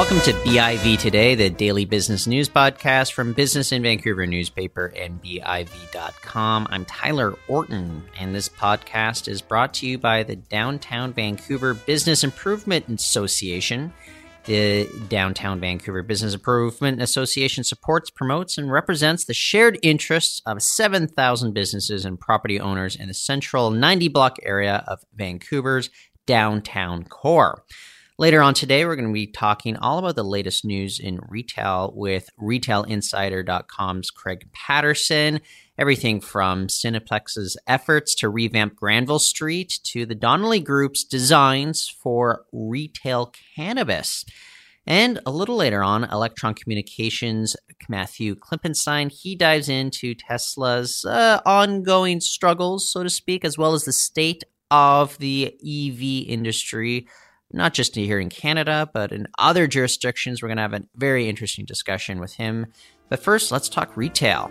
Welcome to BIV Today, the daily business news podcast from Business in Vancouver newspaper and BIV.com. I'm Tyler Orton, and this podcast is brought to you by the Downtown Vancouver Business Improvement Association. The Downtown Vancouver Business Improvement Association supports, promotes, and represents the shared interests of 7,000 businesses and property owners in the central 90 block area of Vancouver's downtown core. Later on today, we're going to be talking all about the latest news in retail with RetailInsider.com's Craig Patterson. Everything from Cineplex's efforts to revamp Granville Street to the Donnelly Group's designs for retail cannabis. And a little later on, Electron Communications Matthew Klippenstein, he dives into Tesla's uh, ongoing struggles, so to speak, as well as the state of the EV industry not just here in Canada, but in other jurisdictions. We're going to have a very interesting discussion with him. But first, let's talk retail.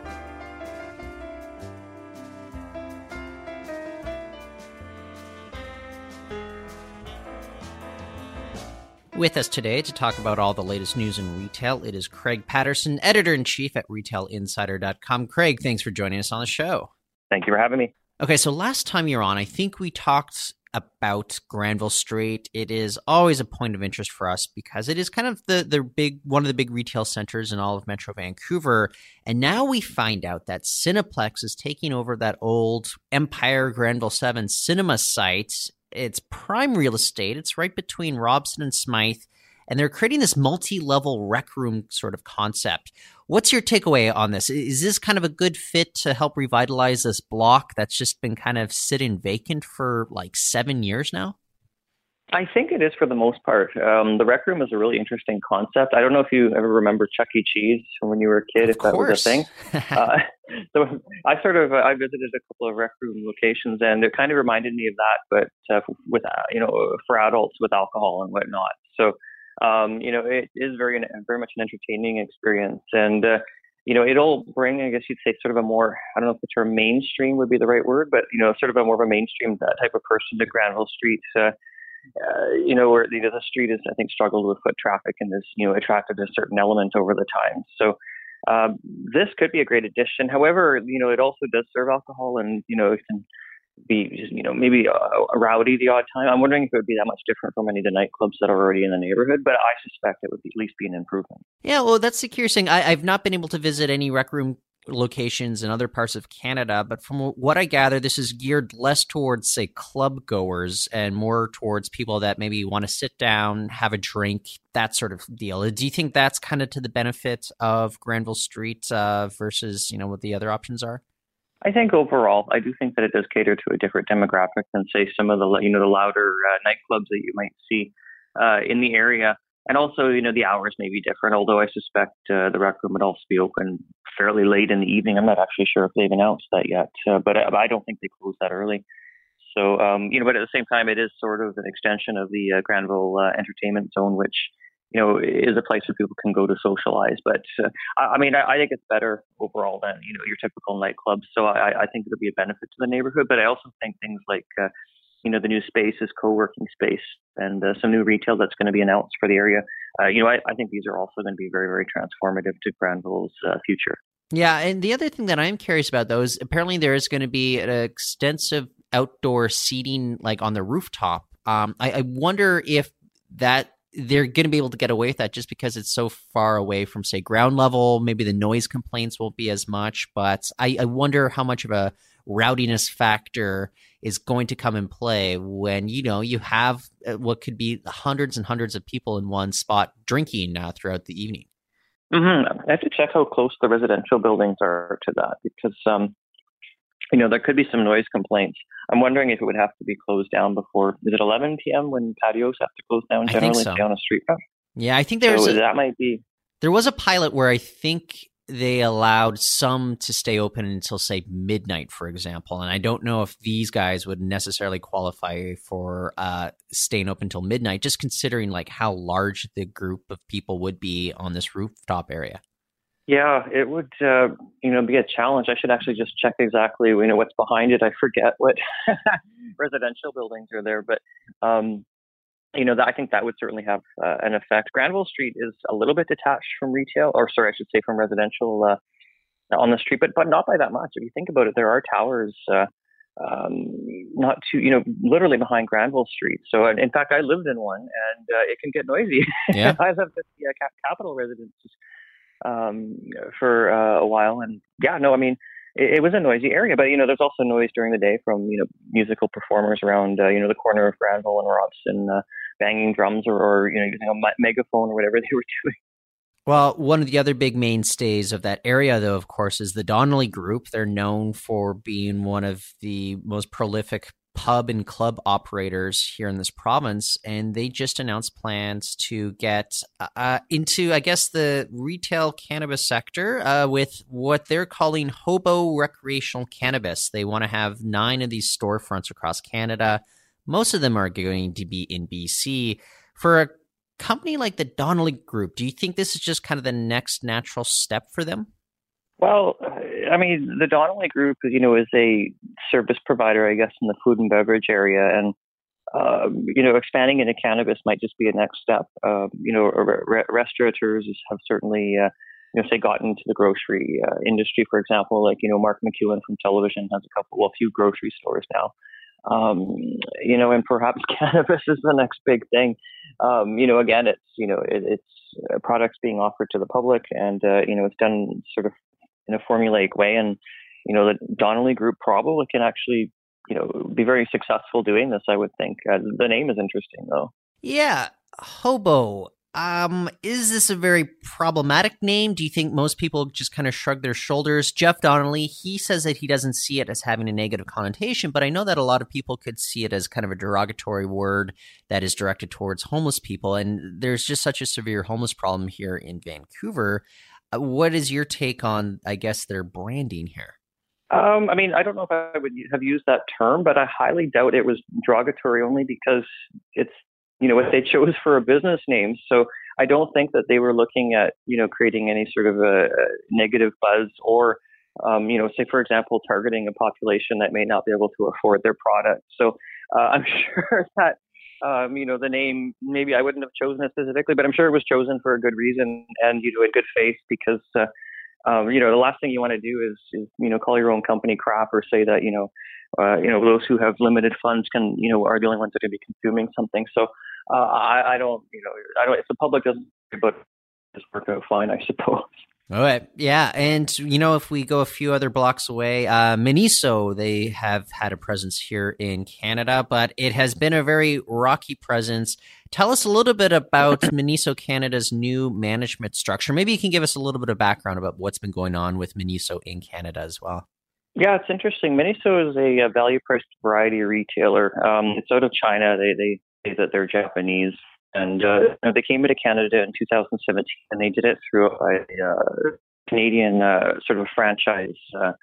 With us today to talk about all the latest news in retail, it is Craig Patterson, editor in chief at retailinsider.com. Craig, thanks for joining us on the show. Thank you for having me. Okay, so last time you're on, I think we talked about Granville Street. It is always a point of interest for us because it is kind of the the big one of the big retail centers in all of Metro Vancouver. And now we find out that Cineplex is taking over that old Empire Granville 7 cinema site. It's prime real estate. It's right between Robson and Smithe and they're creating this multi-level rec room sort of concept. What's your takeaway on this? Is this kind of a good fit to help revitalize this block that's just been kind of sitting vacant for like seven years now? I think it is for the most part. Um, the rec room is a really interesting concept. I don't know if you ever remember Chuck E. Cheese from when you were a kid, of if that course. was a thing. uh, so I sort of I visited a couple of rec room locations, and it kind of reminded me of that, but uh, with uh, you know for adults with alcohol and whatnot. So um, you know, it is very, very much an entertaining experience. And, uh, you know, it'll bring, I guess you'd say, sort of a more, I don't know if the term mainstream would be the right word, but, you know, sort of a more of a mainstream type of person to Granville Street. Uh, uh, you know, where you know, the street has, I think, struggled with foot traffic and has, you know, attracted a certain element over the time. So um, this could be a great addition. However, you know, it also does serve alcohol and, you know, it can be you know, maybe a, a rowdy the odd time. I'm wondering if it would be that much different from any of the nightclubs that are already in the neighborhood, but I suspect it would be, at least be an improvement. Yeah, well, that's the curious thing. I, I've not been able to visit any rec room locations in other parts of Canada, but from what I gather, this is geared less towards, say, club goers and more towards people that maybe want to sit down, have a drink, that sort of deal. Do you think that's kind of to the benefit of Granville Street uh, versus, you know, what the other options are? I think overall, I do think that it does cater to a different demographic than say some of the you know the louder uh, nightclubs that you might see uh, in the area. And also, you know, the hours may be different. Although I suspect uh, the rec room would also be open fairly late in the evening. I'm not actually sure if they've announced that yet, uh, but I, I don't think they close that early. So, um, you know, but at the same time, it is sort of an extension of the uh, Granville uh, Entertainment Zone, which you know, is a place where people can go to socialize. But uh, I, I, mean, I, I, think it's better overall than you know your typical nightclubs. So I, I, think it'll be a benefit to the neighborhood. But I also think things like uh, you know the new spaces, co-working space, and uh, some new retail that's going to be announced for the area. Uh, you know, I, think these are also going to be very, very transformative to Granville's uh, future. Yeah, and the other thing that I'm curious about though is apparently there is going to be an extensive outdoor seating, like on the rooftop. Um, I wonder if that they're going to be able to get away with that just because it's so far away from, say, ground level. Maybe the noise complaints won't be as much, but I, I wonder how much of a rowdiness factor is going to come in play when you know you have uh, what could be hundreds and hundreds of people in one spot drinking uh, throughout the evening. Mm-hmm. I have to check how close the residential buildings are to that because um, you know, there could be some noise complaints. I'm wondering if it would have to be closed down before. Is it 11 p.m. when patios have to close down generally so. on a street front? Yeah, I think there's so a, that might be. There was a pilot where I think they allowed some to stay open until say midnight, for example, and I don't know if these guys would necessarily qualify for uh, staying open until midnight, just considering like how large the group of people would be on this rooftop area. Yeah, it would, uh, you know, be a challenge. I should actually just check exactly, you know, what's behind it. I forget what residential buildings are there, but um, you know, that, I think that would certainly have uh, an effect. Granville Street is a little bit detached from retail, or sorry, I should say from residential uh, on the street, but but not by that much. If you think about it, there are towers uh, um, not too, you know, literally behind Granville Street. So, in fact, I lived in one, and uh, it can get noisy. Yeah, I've lived at the uh, Capitol Residence um, for uh, a while, and yeah, no, I mean, it, it, was a noisy area, but you know, there's also noise during the day from you know musical performers around, uh, you know, the corner of Granville and Robson, uh, banging drums or, or you know using a megaphone or whatever they were doing. Well, one of the other big mainstays of that area, though, of course, is the Donnelly Group. They're known for being one of the most prolific pub and club operators here in this province, and they just announced plans to get uh, into, I guess, the retail cannabis sector uh, with what they're calling hobo recreational cannabis. They want to have nine of these storefronts across Canada. Most of them are going to be in BC. For a company like the Donnelly Group, do you think this is just kind of the next natural step for them? Well, I mean, the Donnelly Group, you know, is a service provider, I guess, in the food and beverage area, and um, you know, expanding into cannabis might just be a next step. Uh, you know, re- restaurateurs have certainly, uh, you know, say gotten into the grocery uh, industry, for example. Like you know, Mark McEwan from television has a couple, well, a few grocery stores now. Um, you know, and perhaps cannabis is the next big thing. Um, you know, again, it's you know, it, it's products being offered to the public, and uh, you know, it's done sort of in a formulaic way, and you know, the Donnelly Group probably can actually you know be very successful doing this. I would think uh, the name is interesting, though. Yeah, hobo. Um, is this a very problematic name? Do you think most people just kind of shrug their shoulders? Jeff Donnelly, he says that he doesn't see it as having a negative connotation, but I know that a lot of people could see it as kind of a derogatory word that is directed towards homeless people. And there's just such a severe homeless problem here in Vancouver. Uh, what is your take on, I guess, their branding here? Um, I mean, I don't know if I would have used that term, but I highly doubt it was derogatory only because it's you know, what they chose for a business name. So I don't think that they were looking at, you know, creating any sort of a, negative buzz or, um, you know, say, for example, targeting a population that may not be able to afford their product. So uh, I'm sure that, um, you know, the name, maybe I wouldn't have chosen it specifically, but I'm sure it was chosen for a good reason and, you know, in good faith because, uh, um, you know, the last thing you want to do is, is, you know, call your own company crap or say that, you know, uh, you know, those who have limited funds can, you know, are the only ones that to be consuming something. So uh, I, I don't, you know, I don't. If the public doesn't, but just work out fine, I suppose. All right. Yeah. And, you know, if we go a few other blocks away, uh, Miniso, they have had a presence here in Canada, but it has been a very rocky presence. Tell us a little bit about Miniso Canada's new management structure. Maybe you can give us a little bit of background about what's been going on with Miniso in Canada as well. Yeah, it's interesting. Miniso is a, value priced variety retailer. Um, it's out of China. They, they say that they're Japanese. And uh, they came into Canada in 2017, and they did it through a, uh, Canadian uh, sort of franchise uh,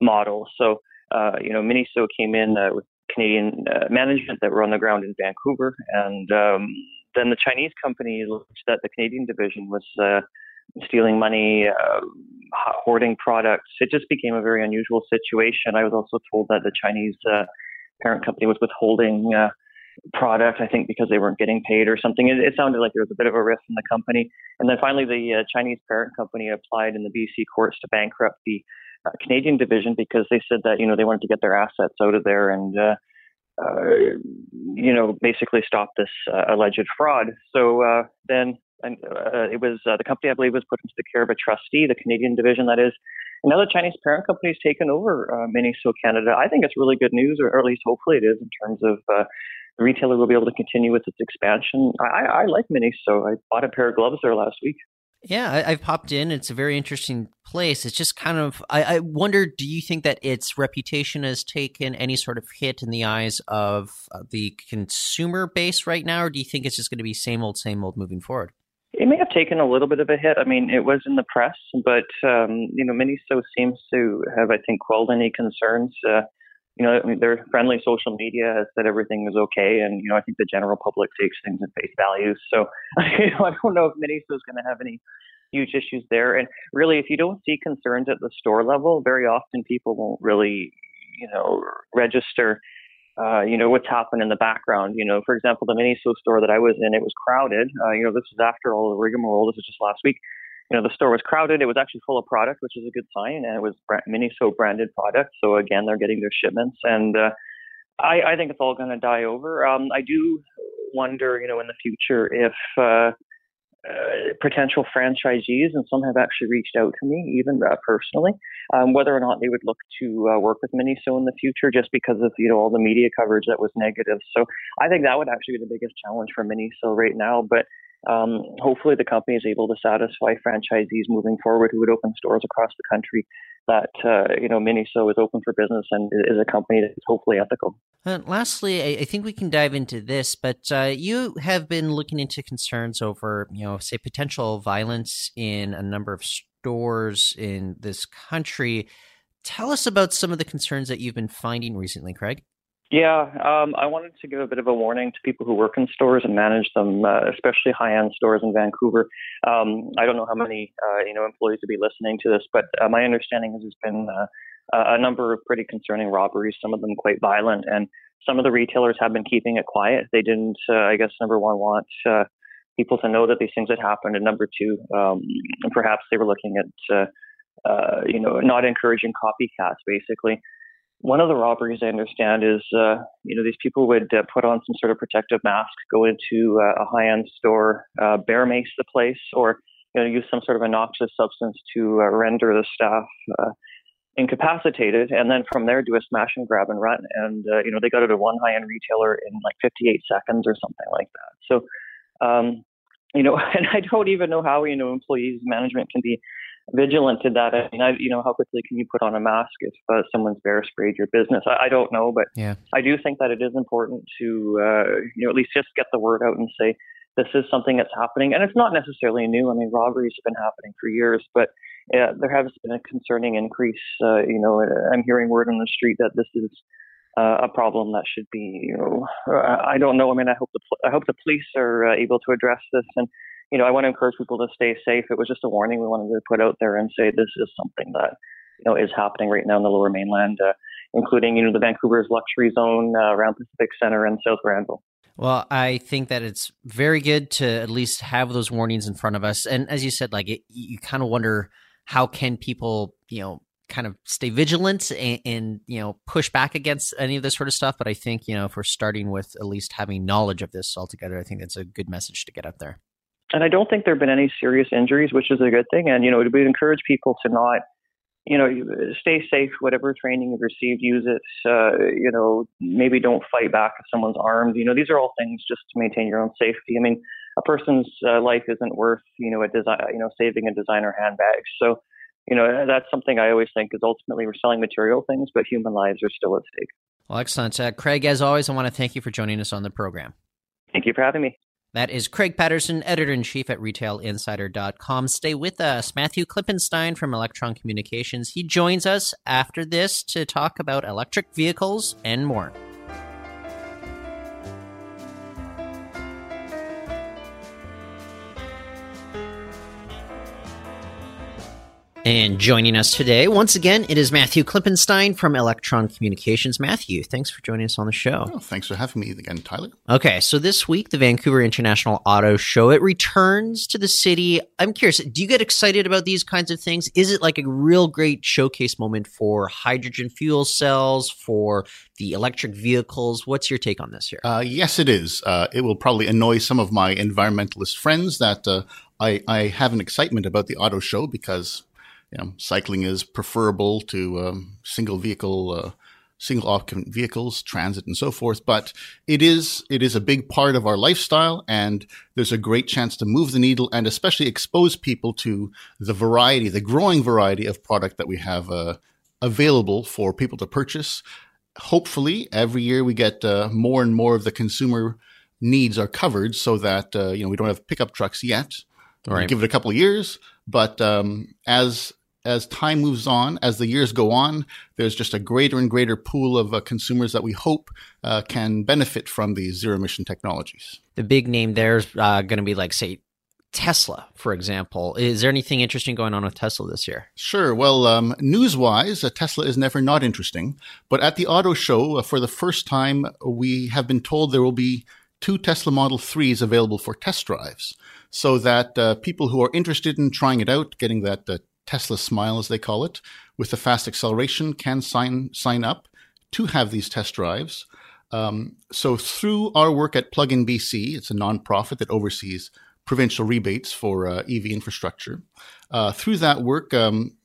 model. So, uh, you know, Miniso came in uh, with Canadian management that were on the ground in Vancouver, and um, then the Chinese company looked that the Canadian division was stealing money, hoarding products. It just became a very unusual situation. I was also told that the Chinese parent company was withholding product, I think because they weren't getting paid or something. It, it, sounded like there was a bit of a rift in the company. And then finally, the uh, Chinese parent company applied in the BC courts to bankrupt the uh, Canadian division because they said that, you know, they wanted to get their assets out of there and, uh, uh you know, basically stop this uh, alleged fraud. So uh, then and, uh, it was uh, the company, I believe, was put into the care of a trustee, the Canadian division, that is. The Chinese parent company has taken over uh, Miniso Canada. I think it's really good news, or, at least hopefully it is, in terms of the retailer will be able to continue with its expansion. I, I like Mini, so I bought a pair of gloves there last week. Yeah, I, have popped in. It's a very interesting place. It's just kind of. I, I, wonder. Do you think that its reputation has taken any sort of hit in the eyes of uh, the consumer base right now, or do you think it's just going to be same old, same old moving forward? It may have taken a little bit of a hit. I mean, it was in the press, but um, you know, Miniso seems to have, I think, quelled any concerns. Uh, you know, I mean, their friendly social media has said everything is okay, and you know, I think the general public takes things at face value. So, you know, I don't know if Miniso is going to have any huge issues there. And really, if you don't see concerns at the store level, very often people won't really, you know, register uh, you know, what's happened in the background. You know, for example, the Miniso store that I was in, it was crowded. Uh, you know, this was after all the rigmarole. This was just last week. You know, the store was crowded. It was actually full of product, which is a good sign, and it was Miniso branded product. So again, they're getting their shipments, and uh, I, I think it's all going to die over. Um, I do wonder, you know, in the future if uh, uh, potential franchisees, and some have actually reached out to me, even uh, personally, um, whether or not they would look to uh, work with Miniso in the future, just because of you know all the media coverage that was negative. So I think that would actually be the biggest challenge for Miniso right now. But um, hopefully, the company is able to satisfy franchisees moving forward who would open stores across the country. That uh, you know, Miniso is open for business and is a company that's hopefully ethical. And lastly, I, I think we can dive into this, but uh, you have been looking into concerns over, you know, say potential violence in a number of stores in this country. Tell us about some of the concerns that you've been finding recently, Craig. Yeah, um, I wanted to give a bit of a warning to people who work in stores and manage them, uh, especially high-end stores in Vancouver. Um, I don't know how many uh, you know employees would be listening to this, but uh, my understanding is there's been uh, a number of pretty concerning robberies, some of them quite violent, and some of the retailers have been keeping it quiet. They didn't, uh, I guess, number one, want uh, people to know that these things had happened, and number two, um, perhaps they were looking at you know not encouraging copycats, basically one of the robberies I understand is, uh, you know, these people would uh, put on some sort of protective mask, go into uh, a high-end store, uh, bear mace the place, or you know, use some sort of a noxious substance to uh, render the staff uh, incapacitated, and then from there do a smash and grab and run. And uh, you know, they got it to one high-end retailer in like 58 seconds or something like that. So, um, you know, and I don't even know how you know employees management can be vigilant to that. I mean, I, you know, how quickly can you put on a mask if uh, someone's bear sprayed your business? I, I, don't know, but yeah. I do think that it is important to, uh, you know, at least just get the word out and say this is something that's happening, and it's not necessarily new. I mean, robberies have been happening for years, but uh, there has been a concerning increase. Uh, you know, I'm hearing word on the street that this is. Uh, a problem that should be, you know, uh, I don't know. I mean, I hope the I hope the police are able to address this and you know, I want to encourage people to stay safe. It was just a warning we wanted to put out there and say this is something that you know is happening right now in the Lower Mainland, uh, including you know the Vancouver's luxury zone uh, around Pacific Center and South Granville. Well, I think that it's very good to at least have those warnings in front of us. And as you said, like it, you kind of wonder how can people, you know, kind of stay vigilant and, and, you know push back against any of this sort of stuff. But I think you know if we're starting with at least having knowledge of this altogether, I think that's a good message to get out there and I don't think there have been any serious injuries, which is a good thing. And you know, we encourage people to not, you know, stay safe. Whatever training you've received, use it. Uh, you know, maybe don't fight back if someone's armed. You know, these are all things just to maintain your own safety. I mean, a person's uh, life isn't worth, you know, a design, you know, saving a designer handbag. So, you know, that's something I always think is ultimately we're selling material things, but human lives are still at stake. Well, excellent, uh, Craig. As always, I want to thank you for joining us on the program. Thank you for having me. That is Craig Patterson, editor in chief at retailinsider.com. Stay with us. Matthew Klippenstein from Electron Communications. He joins us after this to talk about electric vehicles and more. And joining us today, once again, it is Matthew Klippenstein from Electron Communications. Matthew, thanks for joining us on the show. Oh, thanks for having me again, Tyler. Okay, so this week, the Vancouver International Auto Show, it returns to the city. I'm curious, do you get excited about these kinds of things? Is it like a real great showcase moment for hydrogen fuel cells, for the electric vehicles? What's your take on this here? Uh, yes, it is. Uh, it will probably annoy some of my environmentalist friends that uh, I, I have an excitement about the auto show because you know, cycling is preferable to um, single vehicle, uh, single occupant vehicles, transit, and so forth. But it is it is a big part of our lifestyle, and there's a great chance to move the needle and especially expose people to the variety, the growing variety of product that we have uh, available for people to purchase. Hopefully, every year we get uh, more and more of the consumer needs are covered, so that uh, you know we don't have pickup trucks yet. Right. Give it a couple of years, but um, as as time moves on, as the years go on, there's just a greater and greater pool of uh, consumers that we hope uh, can benefit from these zero emission technologies. The big name there is uh, going to be like, say, Tesla, for example. Is there anything interesting going on with Tesla this year? Sure. Well, um, news wise, uh, Tesla is never not interesting. But at the auto show, uh, for the first time, we have been told there will be two Tesla Model 3s available for test drives so that uh, people who are interested in trying it out, getting that uh, Tesla smile, as they call it, with the fast acceleration, can sign, sign up to have these test drives. Um, so through our work at Plug-in BC, it's a nonprofit that oversees provincial rebates for uh, EV infrastructure. Uh, through that work, um,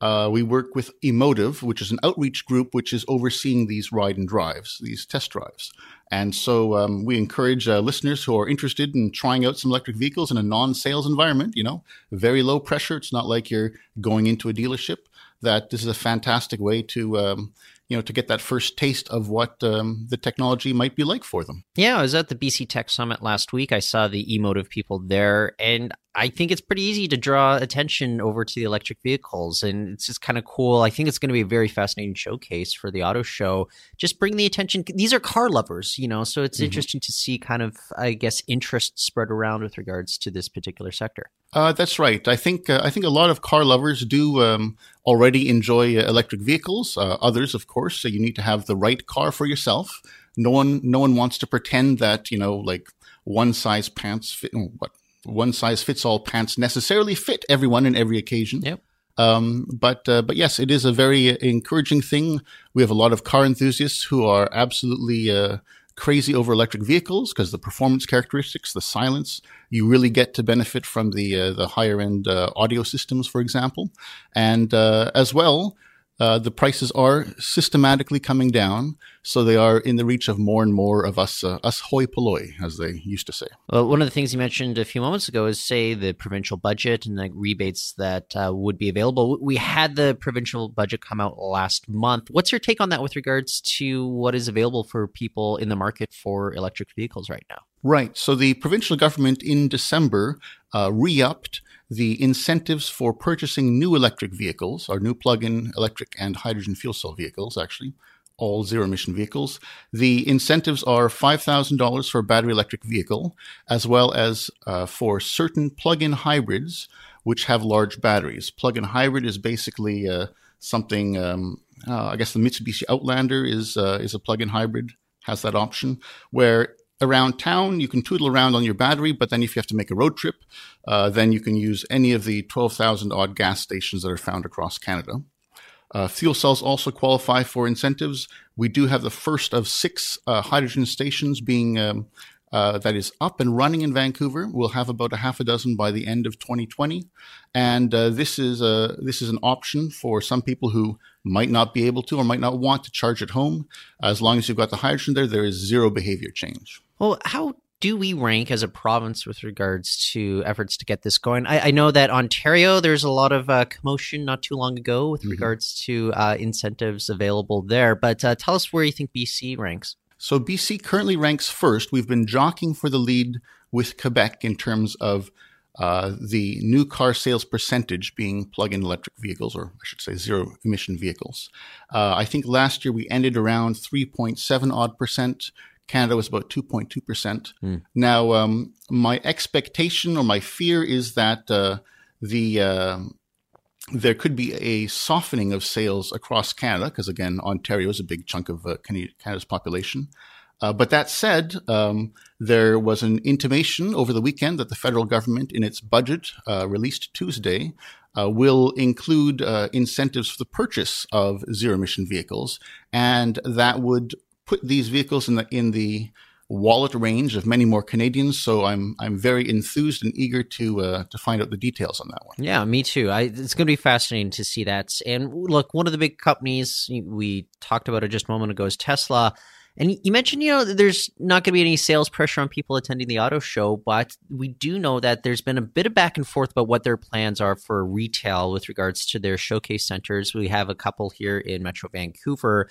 uh, we work with Emotive, which is an outreach group which is overseeing these ride and drives, these test drives. And so um, we encourage uh, listeners who are interested in trying out some electric vehicles in a non-sales environment, you know, very low pressure. It's not like you're going into a dealership. That this is a fantastic way to um, you know, to get that first taste of what um, the technology might be like for them. Yeah, I was at the BC Tech Summit last week. I saw the Emotive people there, and I think it's pretty easy to draw attention over to the electric vehicles. And it's just kind of cool. I think it's going to be a very fascinating showcase for the auto show. Just bring the attention. These are car lovers, you know, so it's mm-hmm. interesting to see kind of, I guess, interest spread around with regards to this particular sector. Uh, that's right. I think uh, I think a lot of car lovers do um, already enjoy uh, electric vehicles. Uh, others, of course, so you need to have the right car for yourself. No one, no one wants to pretend that you know, like one size pants fit. What one size fits all pants necessarily fit everyone in every occasion. Yep. Um, but uh, but yes, it is a very encouraging thing. We have a lot of car enthusiasts who are absolutely uh, crazy over electric vehicles because the performance characteristics, the silence, you really get to benefit from the uh, the higher end uh, audio systems, for example, and uh, as well uh, the prices are systematically coming down, so they are in the reach of more and more of us, uh, us hoi polloi, as they used to say. Well, one of the things you mentioned a few moments ago is, say, the provincial budget and the rebates that uh, would be available. We had the provincial budget come out last month. What's your take on that with regards to what is available for people in the market for electric vehicles right now? Right. So the provincial government in December uh, re-upped the incentives for purchasing new electric vehicles, or new plug-in electric and hydrogen fuel cell vehicles, actually, all zero emission vehicles. The incentives are $5,000 for a battery electric vehicle, as well as uh, for certain plug in hybrids, which have large batteries. Plug in hybrid is basically uh, something, um, uh, I guess the Mitsubishi Outlander is, uh, is a plug in hybrid, has that option, where around town. You can tootle around on your battery, but then if you have to make a road trip, uh, then you can use any of the 12,000 odd gas stations that are found across Canada. Uh, fuel cells also qualify for incentives. We do have the first of six uh, hydrogen stations being um, uh, that is up and running in Vancouver. We'll have about a half a dozen by the end of 2020, and uh, this is a this is an option for some people who might not be able to or might not want to charge at home. As long as you've got the hydrogen there, there is zero behavior change. Well, how do we rank as a province with regards to efforts to get this going? I, I know that Ontario, there's a lot of uh, commotion not too long ago with mm-hmm. regards to uh, incentives available there. But uh, tell us where you think BC ranks. So BC currently ranks first. We've been jockeying for the lead with Quebec in terms of uh, the new car sales percentage being plug-in electric vehicles, or I should say zero emission vehicles. Uh, I think last year we ended around 3.7 odd percent. Canada was about 2.2%. Mm. Now, um, my expectation or my fear is that uh, the uh, there could be a softening of sales across Canada because, again, Ontario is a big chunk of uh, Canada's population. Uh, but that said, um, there was an intimation over the weekend that the federal government, in its budget uh, released Tuesday, uh, will include uh, incentives for the purchase of zero emission vehicles, and that would put these vehicles in the in the wallet range of many more Canadians. So I'm I'm very enthused and eager to uh, to find out the details on that one. Yeah, me too. I, it's going to be fascinating to see that. And look, one of the big companies we talked about it just a moment ago is Tesla. And you mentioned, you know, there's not going to be any sales pressure on people attending the auto show, but we do know that there's been a bit of back and forth about what their plans are for retail with regards to their showcase centers. We have a couple here in Metro Vancouver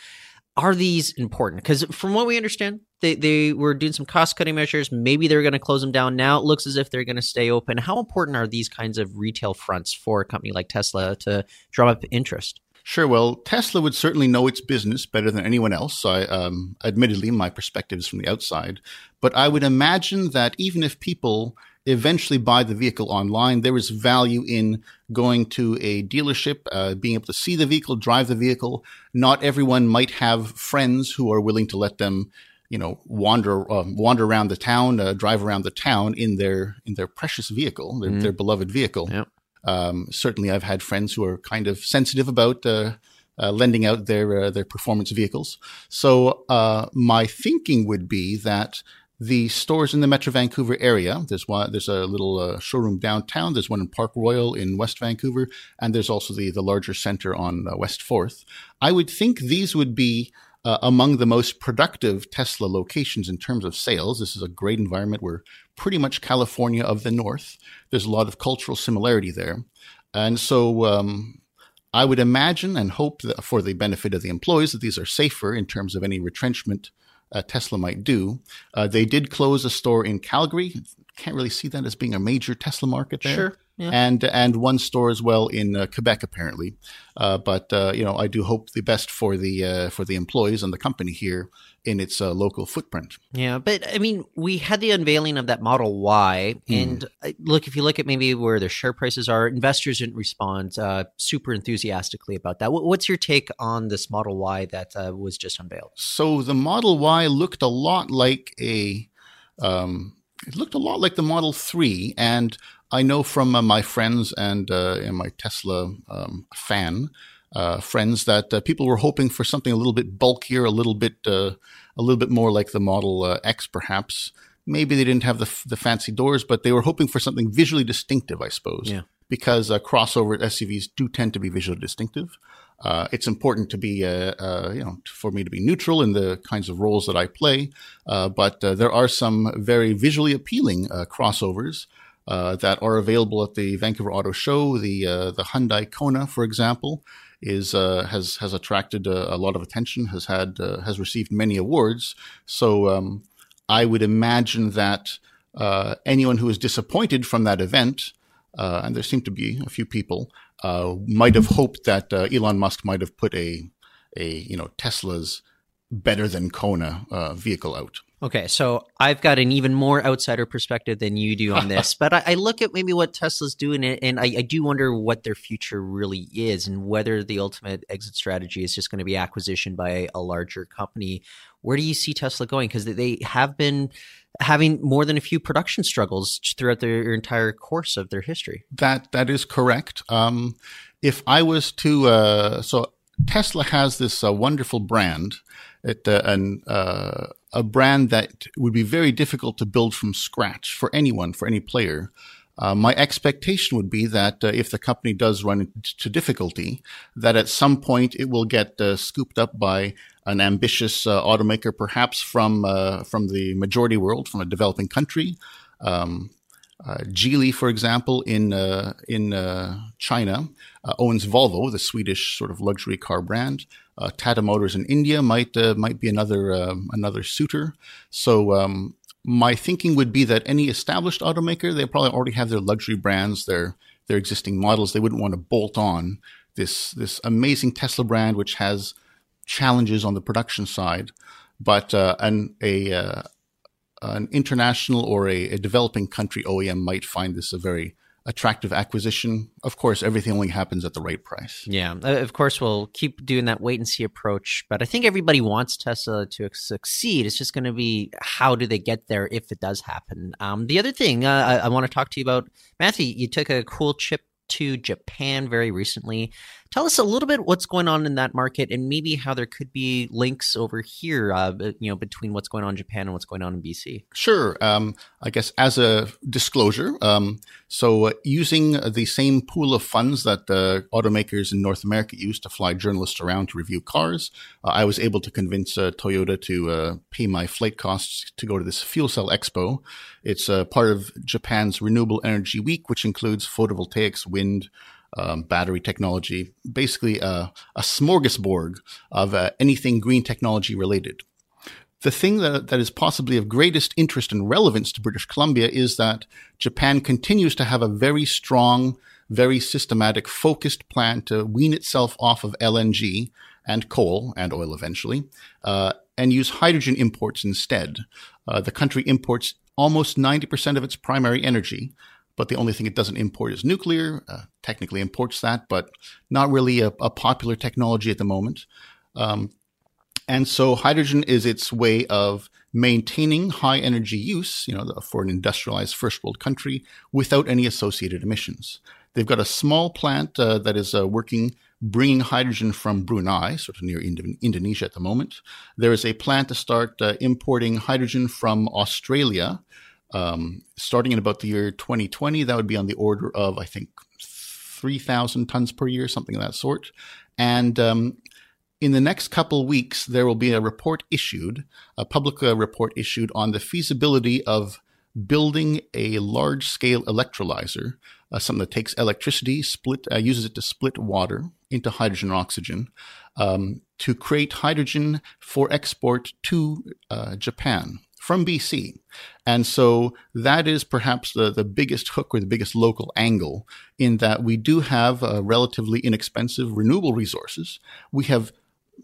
are these important? Because from what we understand, they, they were doing some cost cutting measures. Maybe they're going to close them down. Now it looks as if they're going to stay open. How important are these kinds of retail fronts for a company like Tesla to drum up interest? Sure. Well, Tesla would certainly know its business better than anyone else. I, um, admittedly, my perspective is from the outside, but I would imagine that even if people eventually buy the vehicle online. There is value in going to a dealership, uh, being able to see the vehicle, drive the vehicle. Not everyone might have friends who are willing to let them, you know, wander uh, wander around the town, uh, drive around the town in their in their precious vehicle, their, mm. their beloved vehicle. Yep. Um, certainly, I've had friends who are kind of sensitive about. Uh, uh, lending out their uh, their performance vehicles. So my thinking would be that the stores in the Metro Vancouver area. There's one. There's a little uh, showroom downtown. There's one in Park Royal in West Vancouver, and there's also the the larger center on uh, West Fourth. I would think these would be uh, among the most productive Tesla locations in terms of sales. This is a great environment. We're pretty much California of the North. There's a lot of cultural similarity there, and so. Um, I would imagine and hope that for the benefit of the employees that these are safer in terms of any retrenchment uh, Tesla might do. Uh, they did close a store in Calgary. Can't really see that as being a major Tesla market there. Sure. Yeah. And and one store as well in uh, Quebec apparently, uh, but uh, you know I do hope the best for the uh, for the employees and the company here in its uh, local footprint. Yeah, but I mean, we had the unveiling of that Model Y, mm. and uh, look, if you look at maybe where the share prices are, investors didn't respond super enthusiastically about that. What's your take on this Model Y that was just unveiled? So the Model Y looked a lot like a. Um, it looked a lot like the Model 3, and I know from uh, my friends and, uh, and my Tesla um, fan uh, friends that uh, people were hoping for something a little bit bulkier, a little bit uh, a little bit more like the Model uh, X, perhaps. Maybe they didn't have the the fancy doors, but they were hoping for something visually distinctive, I suppose. Yeah. Because crossover SUVs do tend to be visually distinctive. Uh, it's important to be, uh, uh, you know, for me to be neutral in the kinds of roles that I play. but there are some very visually appealing crossovers uh, that are available at the Vancouver Auto Show. The uh, the Hyundai Kona, for example, is uh, has has attracted a, a, lot of attention. Has had uh, has received many awards. So um, I would imagine that uh, anyone who is disappointed from that event, uh, and there seem to be a few people, might have hoped that Elon Musk might have put a a you know Tesla's better than Kona vehicle out. Okay, so I've got an even more outsider perspective than you do on this, but I, I, look at maybe what Tesla's doing, and I, I, do wonder what their future really is, and whether the ultimate exit strategy is just going to be acquisition by a larger company. Where do you see Tesla going? Because they have been having more than a few production struggles throughout their entire course of their history. That that is correct. Um, if I was to, uh, so Tesla has this uh, wonderful brand, it, uh, and uh, a brand that would be very difficult to build from scratch for anyone, for any player. Uh, my expectation would be that uh, if the company does run into difficulty, that at some point it will get uh, scooped up by an ambitious uh, automaker, perhaps from uh, from the majority world, from a developing country. Um, uh, Geely, for example, in in China, owns Volvo, the Swedish sort of luxury car brand. Uh, Tata Motors in India might uh, might be another uh, another suitor. So um, my thinking would be that any established automaker they probably already have their luxury brands, their their existing models. They wouldn't want to bolt on this this amazing Tesla brand, which has challenges on the production side, but uh, an a uh, an international or a, a developing country OEM might find this a very attractive acquisition. Of course, everything only happens at the right price. Yeah, uh, of course, we'll keep doing that wait and see approach. But I think everybody wants Tesla to succeed. It's just going to be how do they get there if it does happen. Um, the other thing uh, I, I want to talk to you about, Matthew, you took a cool chip to Japan very recently. Tell us a little bit what's going on in that market and maybe how there could be links over here, uh, you know, between what's going on in Japan and what's going on in BC. Sure. Um, I guess as a disclosure, um, so uh, using the same pool of funds that uh, automakers in North America use to fly journalists around to review cars, uh, I was able to convince uh, Toyota to uh, pay my flight costs to go to this fuel cell expo. It's part of Japan's Renewable Energy Week, which includes photovoltaics, wind, um, battery technology, basically a, a smorgasbord of uh, anything green technology related. The thing that, that is possibly of greatest interest and relevance to British Columbia is that Japan continues to have a very strong, very systematic, focused plan to wean itself off of LNG and coal and oil eventually, uh, and use hydrogen imports instead. Uh, the country imports almost 90% of its primary energy. But the only thing it doesn't import is nuclear. Uh, technically imports that, but not really a, a popular technology at the moment. Um, and so hydrogen is its way of maintaining high energy use, you know, for an industrialized first world country without any associated emissions. They've got a small plant uh, that is uh, working bringing hydrogen from Brunei, sort of near Indo- Indonesia at the moment. There is a plan to start uh, importing hydrogen from Australia, um, starting in about the year 2020. That would be on the order of, I think, 3,000 tons per year, something of that sort. And um, in the next couple weeks, there will be a report issued, a public uh, report issued on the feasibility of building a large scale electrolyzer, uh, something that takes electricity, split, uh, uses it to split water into hydrogen and oxygen, um, to create hydrogen for export to uh, Japan from BC. And so that is perhaps the, the biggest hook or the biggest local angle in that we do have uh, relatively inexpensive renewable resources. We have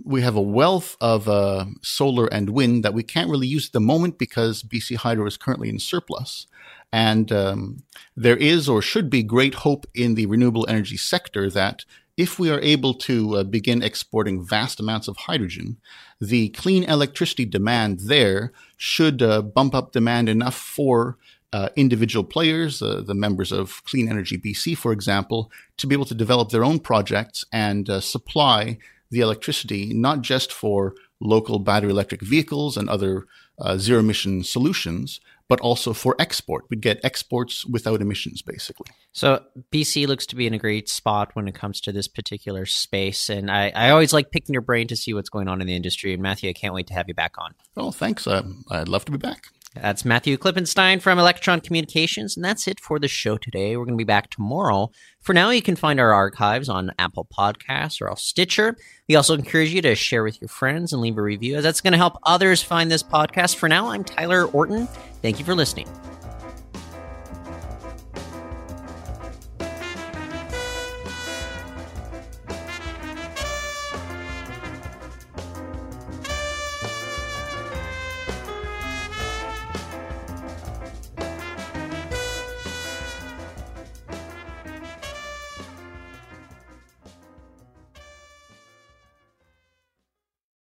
we have a wealth of uh, solar and wind that we can't really use at the moment because BC Hydro is currently in surplus. And um, there is or should be great hope in the renewable energy sector that if we are able to uh, begin exporting vast amounts of hydrogen, the clean electricity demand there should uh, bump up demand enough for uh, individual players, uh, the members of Clean Energy BC, for example, to be able to develop their own projects and uh, supply the electricity, not just for local battery electric vehicles and other uh, zero emission solutions, but also for export. We'd get exports without emissions, basically. So BC looks to be in a great spot when it comes to this particular space. And I, I always like picking your brain to see what's going on in the industry. And Matthew, I can't wait to have you back on. Oh, thanks. Uh, I'd love to be back. That's Matthew Klippenstein from Electron Communications, and that's it for the show today. We're going to be back tomorrow. For now, you can find our archives on Apple Podcasts or Stitcher. We also encourage you to share with your friends and leave a review, as that's going to help others find this podcast. For now, I'm Tyler Orton. Thank you for listening.